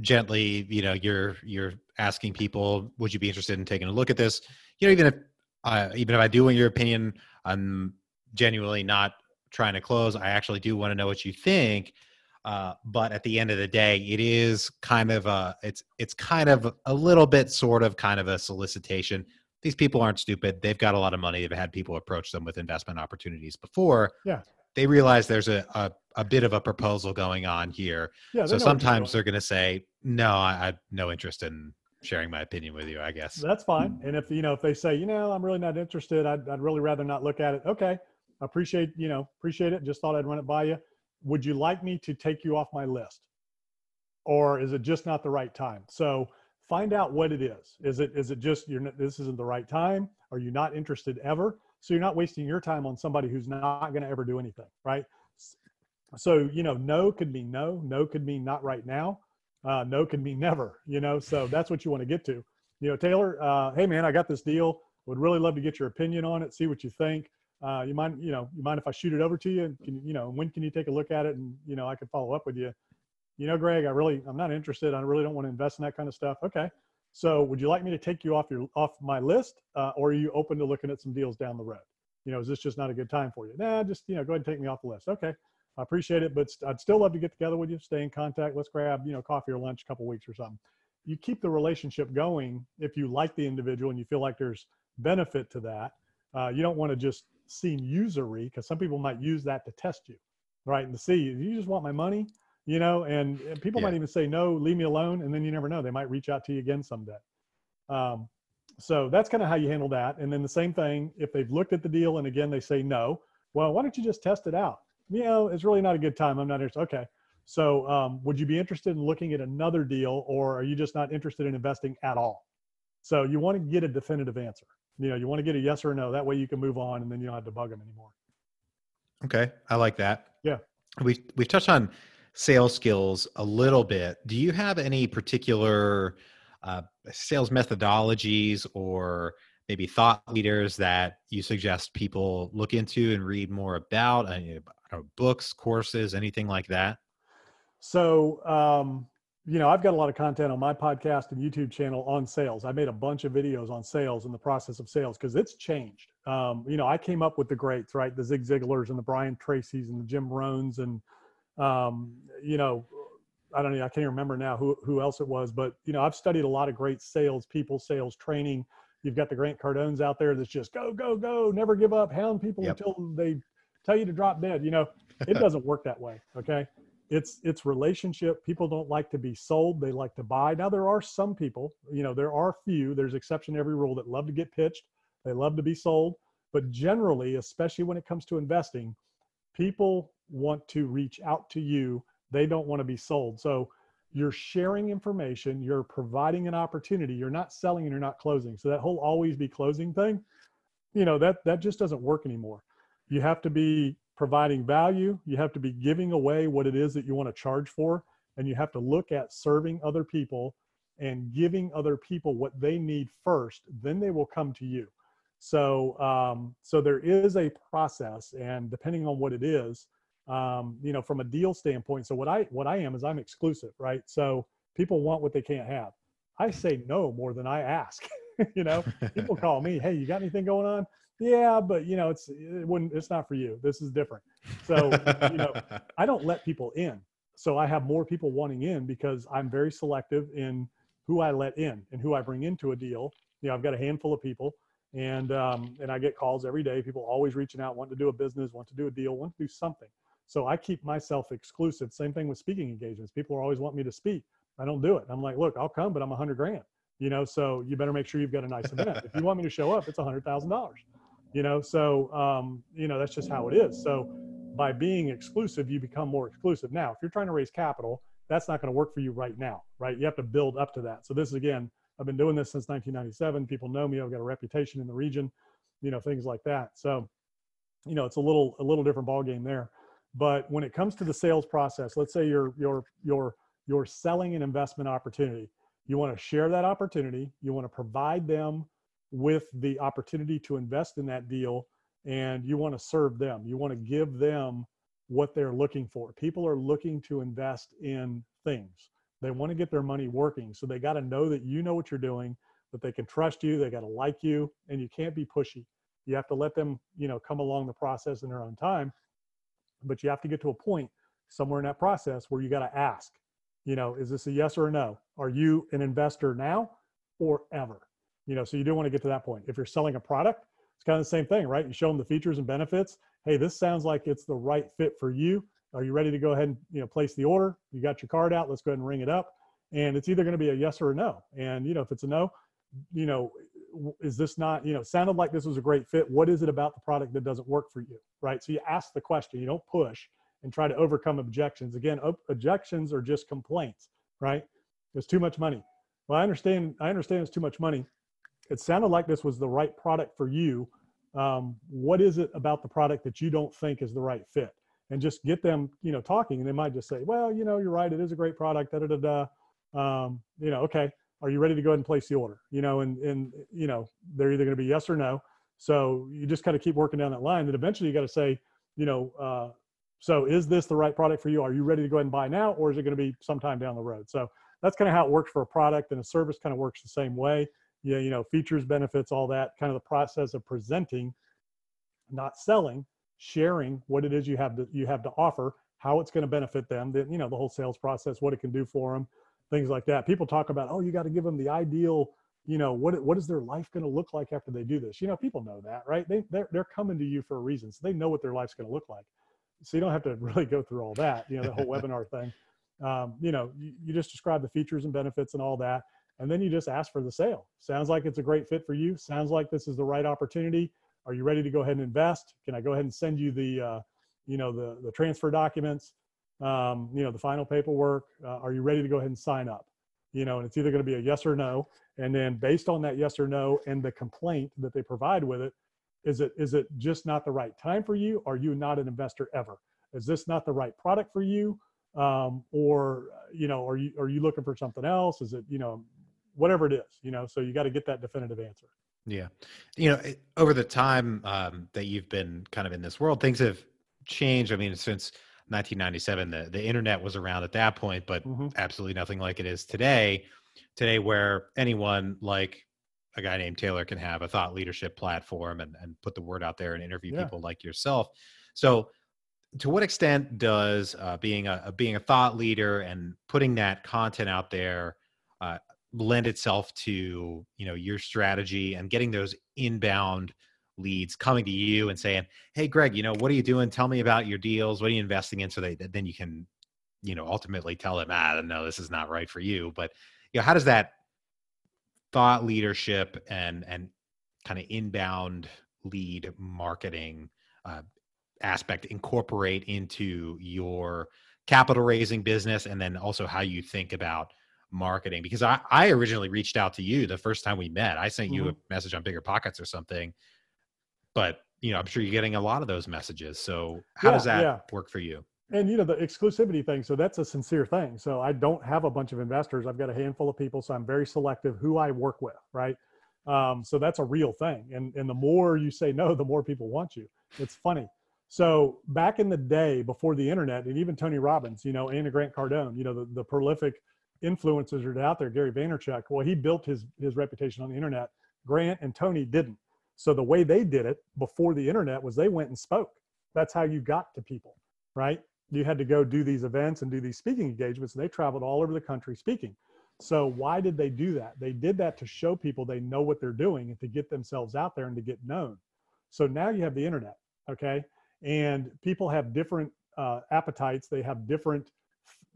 gently you know you're you're asking people would you be interested in taking a look at this you know even if uh, even if i do want your opinion i'm genuinely not trying to close. I actually do want to know what you think. Uh, but at the end of the day, it is kind of a it's it's kind of a little bit sort of kind of a solicitation. These people aren't stupid. They've got a lot of money. They've had people approach them with investment opportunities before. Yeah. They realize there's a, a, a bit of a proposal going on here. Yeah, so sometimes they're going to say, no, I, I have no interest in sharing my opinion with you, I guess. That's fine. Hmm. And if, you know, if they say, you know, I'm really not interested, I'd, I'd really rather not look at it. Okay appreciate you know appreciate it just thought i'd run it by you would you like me to take you off my list or is it just not the right time so find out what it is. Is it is it just you're not, this isn't the right time? Are you not interested ever? So you're not wasting your time on somebody who's not going to ever do anything right? So you know no could mean no no could mean not right now uh, no could mean never you know? So that's what you want to get to. You know taylor uh, hey man i got this deal. Would really love to get your opinion on it see what you think. Uh, you mind, you know, you mind if I shoot it over to you? and Can you know, when can you take a look at it? And, you know, I can follow up with you. You know, Greg, I really, I'm not interested. I really don't want to invest in that kind of stuff. Okay. So would you like me to take you off your, off my list? Uh, or are you open to looking at some deals down the road? You know, is this just not a good time for you? Nah, just, you know, go ahead and take me off the list. Okay. I appreciate it, but I'd still love to get together with you, stay in contact. Let's grab, you know, coffee or lunch a couple weeks or something. You keep the relationship going if you like the individual and you feel like there's benefit to that. Uh, you don't want to just seem usury because some people might use that to test you, right? And to see you just want my money, you know, and, and people yeah. might even say no, leave me alone, and then you never know they might reach out to you again someday. Um, so that's kind of how you handle that. And then the same thing if they've looked at the deal and again they say no, well, why don't you just test it out? You know, it's really not a good time. I'm not interested. Okay. So, um, would you be interested in looking at another deal, or are you just not interested in investing at all? So, you want to get a definitive answer you know you want to get a yes or no that way you can move on and then you don't have to bug them anymore okay i like that yeah we we've touched on sales skills a little bit do you have any particular uh, sales methodologies or maybe thought leaders that you suggest people look into and read more about? I know, books, courses, anything like that? So, um, you know, I've got a lot of content on my podcast and YouTube channel on sales. I made a bunch of videos on sales and the process of sales because it's changed. Um, you know, I came up with the greats, right? The Zig Ziglars and the Brian Tracy's and the Jim Rohns and, um, you know, I don't know, I can't remember now who, who else it was, but, you know, I've studied a lot of great sales people, sales training. You've got the Grant Cardones out there that's just go, go, go, never give up, hound people yep. until they tell you to drop dead. You know, it doesn't work that way. Okay it's it's relationship people don't like to be sold they like to buy now there are some people you know there are few there's exception to every rule that love to get pitched they love to be sold but generally especially when it comes to investing people want to reach out to you they don't want to be sold so you're sharing information you're providing an opportunity you're not selling and you're not closing so that whole always be closing thing you know that that just doesn't work anymore you have to be providing value. You have to be giving away what it is that you want to charge for. And you have to look at serving other people and giving other people what they need first. Then they will come to you. So, um, so there is a process, and depending on what it is, um, you know, from a deal standpoint. So what I what I am is I'm exclusive, right? So people want what they can't have. I say no more than I ask. you know, people call me, hey, you got anything going on? yeah but you know it's it wouldn't it's not for you this is different so you know i don't let people in so i have more people wanting in because i'm very selective in who i let in and who i bring into a deal you know i've got a handful of people and um, and i get calls every day people always reaching out want to do a business want to do a deal want to do something so i keep myself exclusive same thing with speaking engagements people are always want me to speak i don't do it i'm like look i'll come but i'm a hundred grand you know so you better make sure you've got a nice event if you want me to show up it's a hundred thousand dollars. You know so um, you know that's just how it is so by being exclusive you become more exclusive. Now if you're trying to raise capital that's not going to work for you right now right? You have to build up to that. So this is again i've been doing this since 1997 people know me i've got a reputation in the region you know things like that. So you know it's a little a little different ball game there but when it comes to the sales process let's say you're you're you're you're selling an investment opportunity. You want to share that opportunity. You want to provide them with the opportunity to invest in that deal and you want to serve them. You want to give them what they're looking for. People are looking to invest in things. They want to get their money working so they got to know that you know what you're doing that they can trust you they got to like you and you can't be pushy. You have to let them you know come along the process in their own time but you have to get to a point somewhere in that process where you got to ask you know is this a yes or a no? Are you an investor now or ever? You know so you do want to get to that point. If you're selling a product it's kind of the same thing right? You show them the features and benefits. Hey this sounds like it's the right fit for you. Are you ready to go ahead and you know place the order? You got your card out let's go ahead and ring it up. And it's either going to be a yes or a no. And you know if it's a no you know is this not you know sounded like this was a great fit what is it about the product that doesn't work for you right so you ask the question you don't push and try to overcome objections again objections are just complaints right there's too much money well i understand i understand it's too much money it sounded like this was the right product for you. Um, what is it about the product that you don't think is the right fit? And just get them, you know, talking, and they might just say, "Well, you know, you're right. It is a great product." Da da da da. Um, you know, okay. Are you ready to go ahead and place the order? You know, and and you know, they're either going to be yes or no. So you just kind of keep working down that line. Then eventually you got to say, you know, uh, so is this the right product for you? Are you ready to go ahead and buy now, or is it going to be sometime down the road? So that's kind of how it works for a product, and a service kind of works the same way yeah, you know, features, benefits, all that kind of the process of presenting, not selling, sharing what it is you have to you have to offer, how it's going to benefit them, then you know, the whole sales process, what it can do for them, things like that. People talk about, oh, you got to give them the ideal, you know, what what is their life going to look like after they do this? You know, people know that, right? They they're, they're coming to you for a reason, so they know what their life's going to look like. So you don't have to really go through all that, you know, the whole webinar thing. Um, you know, you, you just describe the features and benefits and all that and then you just ask for the sale. Sounds like it's a great fit for you. Sounds like this is the right opportunity. Are you ready to go ahead and invest? Can I go ahead and send you the, uh, you know, the the transfer documents, um, you know, the final paperwork? Uh, are you ready to go ahead and sign up? You know, and it's either going to be a yes or no. And then based on that yes or no and the complaint that they provide with it, is it is it just not the right time for you? Are you not an investor ever? Is this not the right product for you? Um, or you know, are you are you looking for something else? Is it you know whatever it is, you know, so you got to get that definitive answer. Yeah. You know, over the time um, that you've been kind of in this world, things have changed. I mean, since 1997, the, the internet was around at that point, but mm-hmm. absolutely nothing like it is today. Today, where anyone like a guy named Taylor can have a thought leadership platform and, and put the word out there and interview yeah. people like yourself. So, to what extent does uh, being a, being a thought leader and putting that content out there uh, lend itself to you know your strategy and getting those inbound leads coming to you and saying hey greg you know what are you doing? Tell me about your deals. What are you investing in? So that then you can you know ultimately tell them ah no this is not right for you. But you know how does that thought leadership and and kind of inbound lead marketing uh, aspect incorporate into your capital raising business and then also how you think about marketing? Because I, I originally reached out to you the first time we met. I sent mm-hmm. you a message on Bigger Pockets or something, but you know, I'm sure you're getting a lot of those messages. So how yeah, does that yeah. work for you? And you know, the exclusivity thing. So that's a sincere thing. So I don't have a bunch of investors. I've got a handful of people. So I'm very selective who I work with. Right. Um, so that's a real thing. And, and the more you say no, the more people want you. It's funny. So back in the day before the internet and even Tony Robbins, you know, Anna Grant Cardone, you know, the, the prolific influencers are out there, Gary Vaynerchuk, well, he built his, his reputation on the internet. Grant and Tony didn't. So the way they did it before the internet was they went and spoke. That's how you got to people, right? You had to go do these events and do these speaking engagements, and they traveled all over the country speaking. So why did they do that? They did that to show people they know what they're doing and to get themselves out there and to get known. So now you have the internet, okay? And people have different uh, appetites. They have different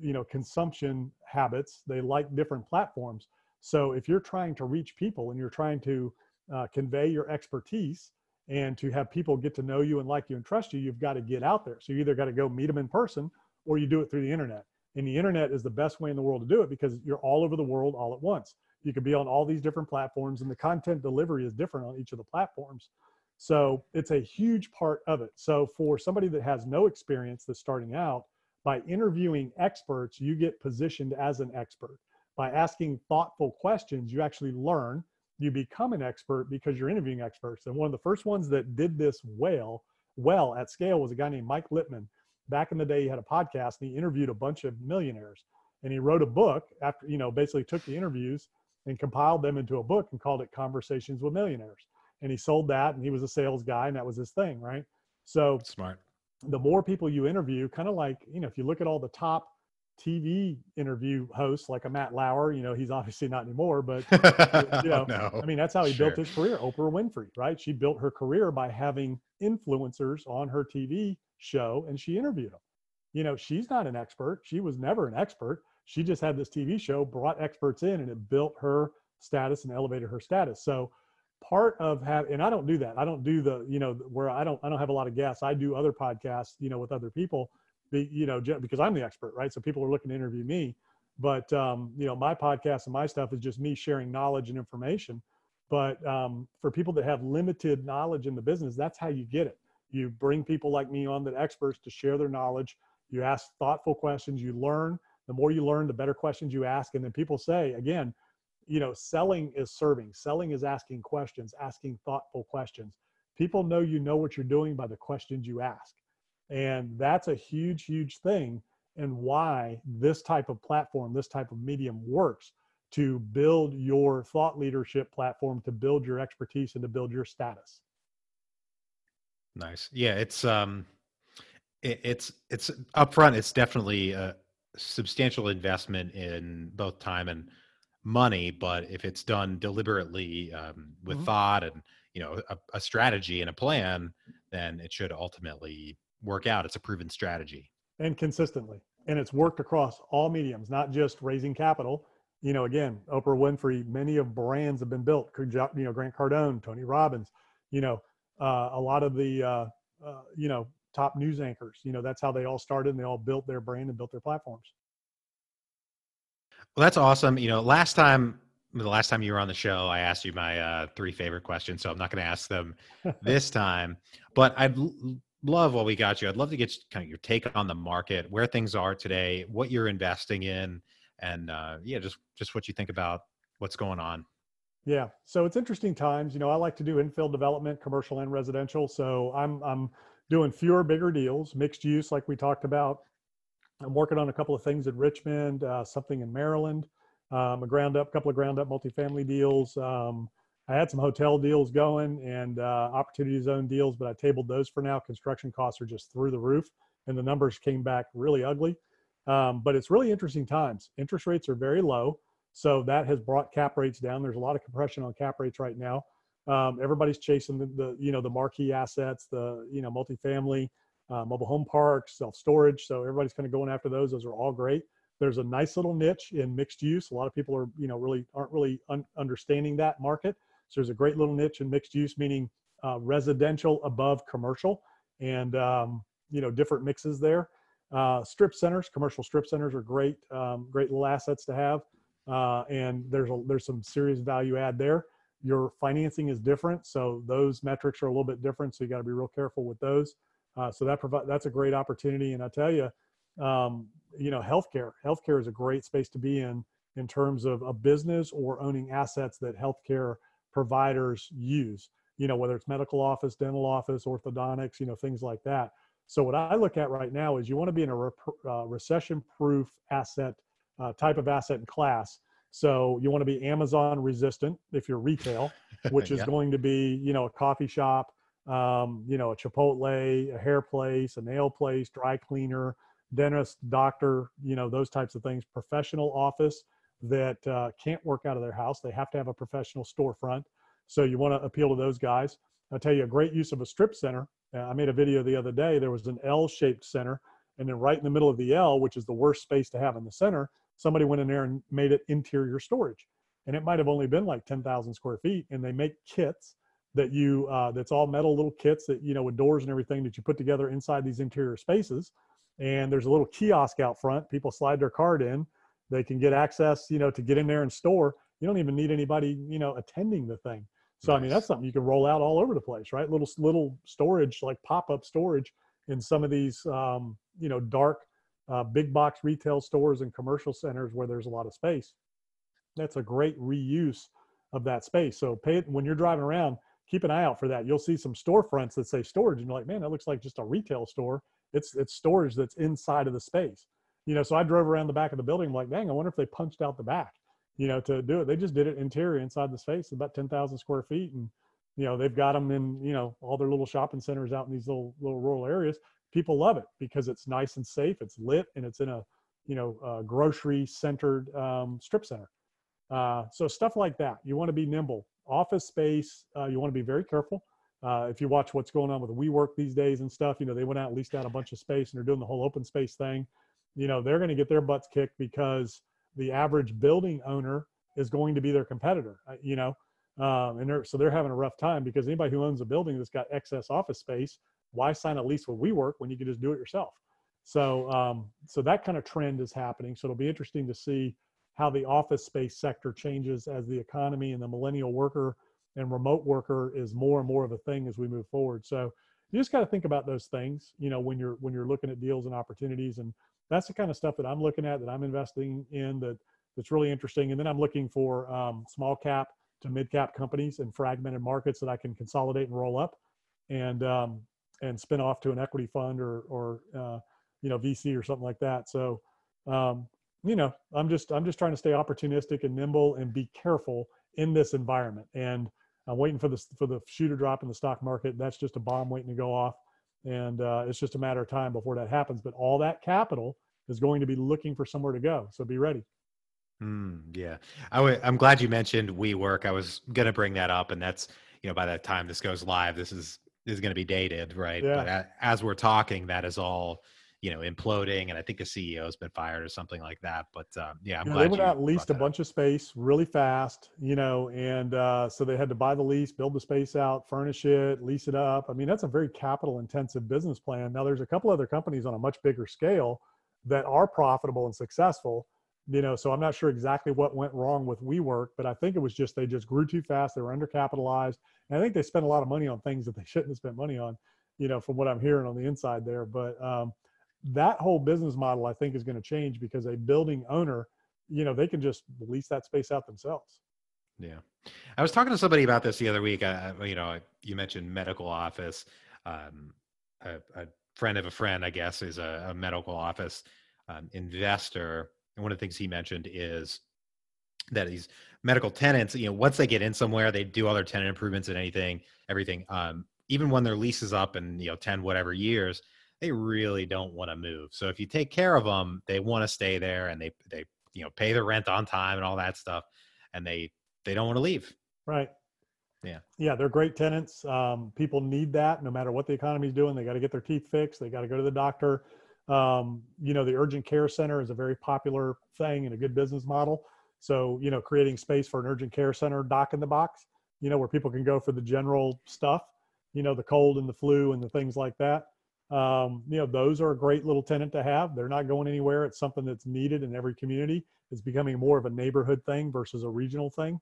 you know consumption habits they like different platforms so if you're trying to reach people and you're trying to uh, convey your expertise and to have people get to know you and like you and trust you you've got to get out there so you either got to go meet them in person or you do it through the internet and the internet is the best way in the world to do it because you're all over the world all at once you can be on all these different platforms and the content delivery is different on each of the platforms so it's a huge part of it so for somebody that has no experience that's starting out by interviewing experts, you get positioned as an expert. By asking thoughtful questions, you actually learn. You become an expert because you're interviewing experts. And one of the first ones that did this well, well at scale was a guy named Mike Litman. Back in the day, he had a podcast and he interviewed a bunch of millionaires. And he wrote a book after, you know, basically took the interviews and compiled them into a book and called it Conversations with Millionaires. And he sold that and he was a sales guy and that was his thing, right? So smart the more people you interview, kind of like, you know, if you look at all the top TV interview hosts like a Matt Lauer, you know, he's obviously not anymore, but you know, no, I mean, that's how he sure. built his career. Oprah Winfrey, right? She built her career by having influencers on her TV show and she interviewed them. You know, she's not an expert. She was never an expert. She just had this TV show, brought experts in, and it built her status and elevated her status. So part of have and i don't do that i don't do the you know where i don't i don't have a lot of guests i do other podcasts you know with other people you know because i'm the expert right? So people are looking to interview me. But um, you know my podcast and my stuff is just me sharing knowledge and information. But um, for people that have limited knowledge in the business that's how you get it. You bring people like me on that experts to share their knowledge. You ask thoughtful questions. You learn. The more you learn the better questions you ask. And then people say again you know, selling is serving. Selling is asking questions, asking thoughtful questions. People know you know what you're doing by the questions you ask. And that's a huge, huge thing and why this type of platform, this type of medium works to build your thought leadership platform, to build your expertise and to build your status. Nice. Yeah, it's um it, it's it's upfront it's definitely a substantial investment in both time and money, but if it's done deliberately um, with mm-hmm. thought and you know a, a, strategy and a plan, then it should ultimately work out. It's a proven strategy and consistently, and it's worked across all mediums, not just raising capital. You know, again, Oprah Winfrey, many of brands have been built. You know, Grant Cardone, Tony Robbins. You know, uh, a lot of the uh, uh, you know top news anchors. You know, that's how they all started, and they all built their brand and built their platforms. Well, that's awesome. You know, last time, the last time you were on the show, I asked you my uh, three favorite questions, so I'm not going to ask them this time. But I'd love what we got you. I'd love to get kind of your take on the market, where things are today, what you're investing in, and uh, yeah, just just what you think about what's going on. Yeah. So it's interesting times. You know, I like to do infill development, commercial and residential. So I'm I'm doing fewer, bigger deals, mixed use, like we talked about. I'm working on a couple of things in Richmond, uh, something in Maryland, um, a ground up, couple of ground up multifamily deals. Um, I had some hotel deals going and uh, opportunity zone deals, but I tabled those for now. Construction costs are just through the roof, and the numbers came back really ugly. Um, but it's really interesting times. Interest rates are very low. So that has brought cap rates down. There's a lot of compression on cap rates right now. Um, everybody's chasing the, the, you know the marquee assets, the you know multifamily, uh, mobile home parks, self storage. So everybody's kind of going after those. Those are all great. There's a nice little niche in mixed use. A lot of people are you know really aren't really un- understanding that market. So there's a great little niche in mixed use, meaning uh, residential above commercial, and um, you know different mixes there. Uh, strip centers, commercial strip centers are great, um, great little assets to have uh, and there's a, there's some serious value add there. Your financing is different, so those metrics are a little bit different. So you got to be real careful with those. Uh, so that provide that's a great opportunity. And I tell you, um, you know, healthcare healthcare is a great space to be in in terms of a business or owning assets that healthcare providers use. You know, whether it's medical office, dental office, orthodontics, you know, things like that. So what I look at right now is you want to be in a re- uh, recession-proof asset uh, type of asset and class. So you want to be Amazon resistant if you're retail, which is yeah. going to be, you know, a coffee shop, um, you know, a Chipotle, a hair place, a nail place, dry cleaner, dentist, doctor, you know, those types of things. Professional office that uh, can't work out of their house. They have to have a professional storefront. So you want to appeal to those guys. I'll tell you a great use of a strip center. Uh, I made a video the other day. There was an L-shaped center, and then right in the middle of the L, which is the worst space to have in the center, somebody went in there and made it interior storage and it might have only been like 10,000 square feet and they make kits that you uh, that's all metal little kits that you know with doors and everything that you put together inside these interior spaces and there's a little kiosk out front people slide their card in they can get access you know to get in there and store you don't even need anybody you know attending the thing so nice. i mean that's something you can roll out all over the place right little little storage like pop-up storage in some of these um, you know dark uh, big box retail stores and commercial centers where there's a lot of space. That's a great reuse of that space. So pay it when you're driving around, keep an eye out for that. You'll see some storefronts that say storage, and you're like, man, that looks like just a retail store. It's it's storage that's inside of the space. You know, so I drove around the back of the building, I'm like, dang, I wonder if they punched out the back, you know, to do it. They just did it interior inside the space, about 10,000 square feet. And, you know, they've got them in, you know, all their little shopping centers out in these little, little rural areas people love it because it's nice and safe. It's lit and it's in a you know grocery centered um, strip center. Uh, so stuff like that. You want to be nimble. Office space. Uh, you want to be very careful. Uh, if you watch what's going on with WeWork these days and stuff, you know they went out and leased out a bunch of space and they're doing the whole open space thing. You know they're going to get their butts kicked because the average building owner is going to be their competitor. Uh, you know, um, and they're, so they're having a rough time because anybody who owns a building that's got excess office space why sign a lease with WeWork when you can just do it yourself? So, um, so that kind of trend is happening. So it'll be interesting to see how the office space sector changes as the economy and the millennial worker and remote worker is more and more of a thing as we move forward. So you just got to think about those things, you know, when you're when you're looking at deals and opportunities, and that's the kind of stuff that I'm looking at that I'm investing in that that's really interesting. And then I'm looking for um, small cap to mid cap companies and fragmented markets that I can consolidate and roll up. And um, and spin off to an equity fund or or uh, you know VC or something like that. So um, you know I'm just I'm just trying to stay opportunistic and nimble and be careful in this environment. And I'm waiting for the for the shoe to drop in the stock market. That's just a bomb waiting to go off, and uh, it's just a matter of time before that happens. But all that capital is going to be looking for somewhere to go. So be ready. Mm, yeah, i w- I'm glad you mentioned WeWork. I was going to bring that up, and that's you know by the time this goes live, this is is going to be dated, right? Yeah. But as we're talking, that is all you know imploding, and I think a CEO has been fired or something like that. But uh, yeah, I'm yeah, glad they went out leased a bunch of space really fast, you know, and uh, so they had to buy the lease, build the space out, furnish it, lease it up. I mean, that's a very capital intensive business plan. Now, there's a couple other companies on a much bigger scale that are profitable and successful you know so i'm not sure exactly what went wrong with WeWork, but i think it was just they just grew too fast they were undercapitalized and i think they spent a lot of money on things that they shouldn't have spent money on you know from what i'm hearing on the inside there but um, that whole business model i think is going to change because a building owner you know they can just lease that space out themselves Yeah. I was talking to somebody about this the other week. I, you know, you mentioned medical office. Um, a, a, friend of a friend, I guess, is a, a medical office um, investor. And one of the things he mentioned is that these medical tenants, you know, once they get in somewhere, they do all their tenant improvements and anything, everything. Um, even when their lease is up in, you know, 10, whatever years, they really don't want to move. So if you take care of them, they want to stay there and they, they, you know, pay the rent on time and all that stuff. And they, they don't want to leave. Right. Yeah. Yeah. They're great tenants. Um, people need that no matter what the economy is doing. They got to get their teeth fixed. They got to go to the doctor. Um, you know, the urgent care center is a very popular thing and a good business model. So, you know, creating space for an urgent care center doc in the box, you know, where people can go for the general stuff, you know, the cold and the flu and the things like that. Um, you know, those are a great little tenant to have. They're not going anywhere. It's something that's needed in every community. It's becoming more of a neighborhood thing versus a regional thing.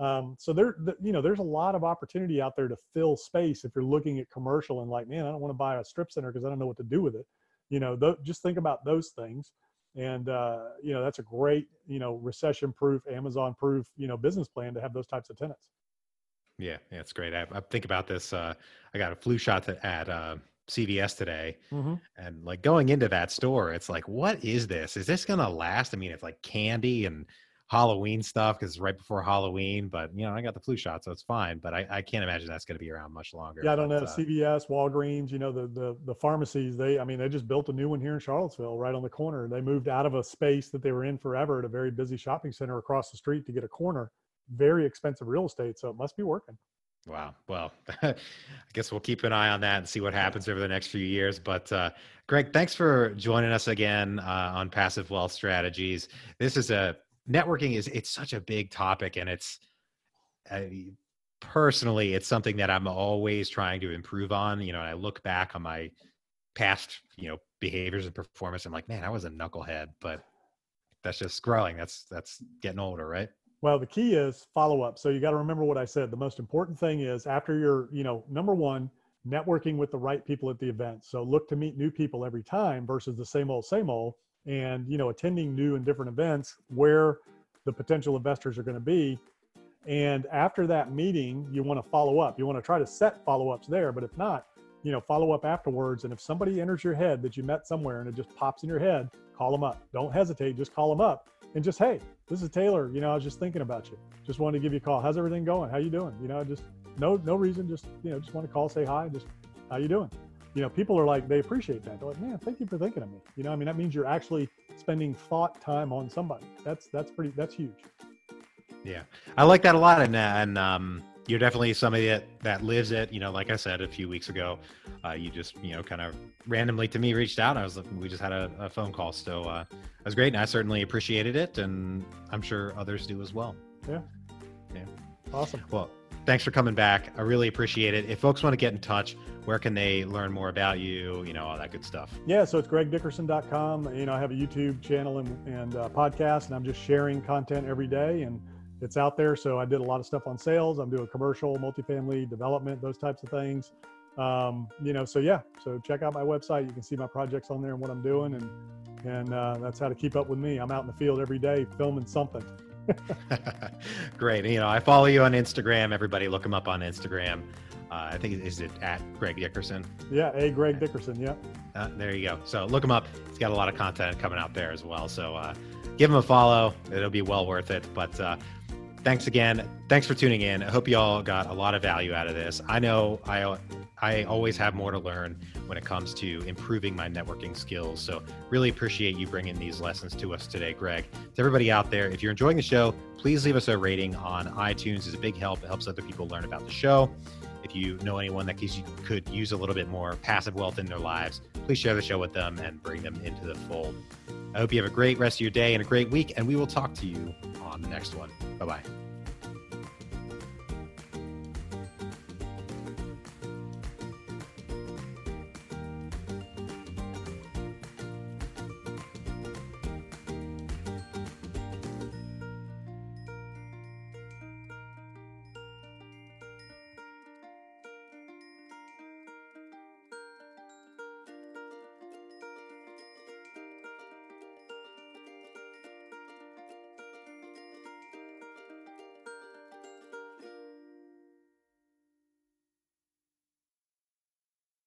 Um, so there, you know, there's a lot of opportunity out there to fill space if you're looking at commercial and like, man, I don't want to buy a strip center because I don't know what to do with it. You know, th- just think about those things and uh, you know that's a great you know recession proof amazon proof you know business plan to have those types of tenants yeah, yeah it's great i, I think about this uh, i got a flu shot at uh, cvs today mm-hmm. and like going into that store it's like what is this is this gonna last i mean it's like candy and Halloween stuff because it's right before Halloween. But you know, I got the flu shot, so it's fine. But I, I can't imagine that's going to be around much longer. Yeah, I don't but, know. Uh, CVS, Walgreens, you know, the the the pharmacies. They, I mean, they just built a new one here in Charlottesville, right on the corner. They moved out of a space that they were in forever at a very busy shopping center across the street to get a corner. Very expensive real estate, so it must be working. Wow. Well, I guess we'll keep an eye on that and see what happens over the next few years. But uh, Greg, thanks for joining us again uh, on Passive Wealth Strategies. This is a networking is it's such a big topic and it's uh, personally it's something that i'm always trying to improve on you know and i look back on my past you know behaviors and performance i'm like man i was a knucklehead but that's just growing that's that's getting older right well the key is follow up so you got to remember what i said. The most important thing is after you're you know number one networking with the right people at the event. So look to meet new people every time versus the same old same old. And you know attending new and different events where the potential investors are going to be. And after that meeting you want to follow up. You want to try to set follow-ups there. But if not you know follow up afterwards. And if somebody enters your head that you met somewhere and it just pops in your head call them up. Don't hesitate. Just call them up and just hey this is taylor you know i was just thinking about you just wanted to give you a call how's everything going how you doing you know just no no reason just you know just want to call say hi just how you doing you know, people are like, they appreciate that. They're like, man, thank you for thinking of me. You know, I mean, that means you're actually spending thought time on somebody. That's, that's pretty, that's huge. Yeah. I like that a lot. And, and, um, you're definitely somebody that, that lives it. You know, like I said a few weeks ago, uh, you just, you know, kind of randomly to me reached out. I was, we just had a, a phone call. So, uh, it was great. And I certainly appreciated it. And I'm sure others do as well. Yeah. Yeah. Awesome. Well, thanks for coming back. I really appreciate it. If folks want to get in touch, where can they learn more about you? You know, all that good stuff. Yeah, so it's gregdickerson.com. You know, I have a YouTube channel and, and uh, podcast, and I'm just sharing content every day, and it's out there. So I did a lot of stuff on sales. I'm doing commercial, multifamily development, those types of things. Um, you know, so yeah, so check out my website. You can see my projects on there and what I'm doing, and and uh, that's how to keep up with me. I'm out in the field every day filming something. Great. You know, I follow you on Instagram. Everybody look him up on Instagram. Uh, I think is it at Greg Dickerson. Yeah, a Greg Dickerson. Yeah. Uh, there you go. So look him up. He's got a lot of content coming out there as well. So uh, give him a follow. It'll be well worth it. But uh, thanks again. Thanks for tuning in. I hope you all got a lot of value out of this. I know I I always have more to learn when it comes to improving my networking skills. So, really appreciate you bringing these lessons to us today, Greg. To everybody out there, if you're enjoying the show, please leave us a rating on iTunes. It's a big help. It helps other people learn about the show. If you know anyone that could use a little bit more passive wealth in their lives, please share the show with them and bring them into the fold. I hope you have a great rest of your day and a great week, and we will talk to you on the next one. Bye bye.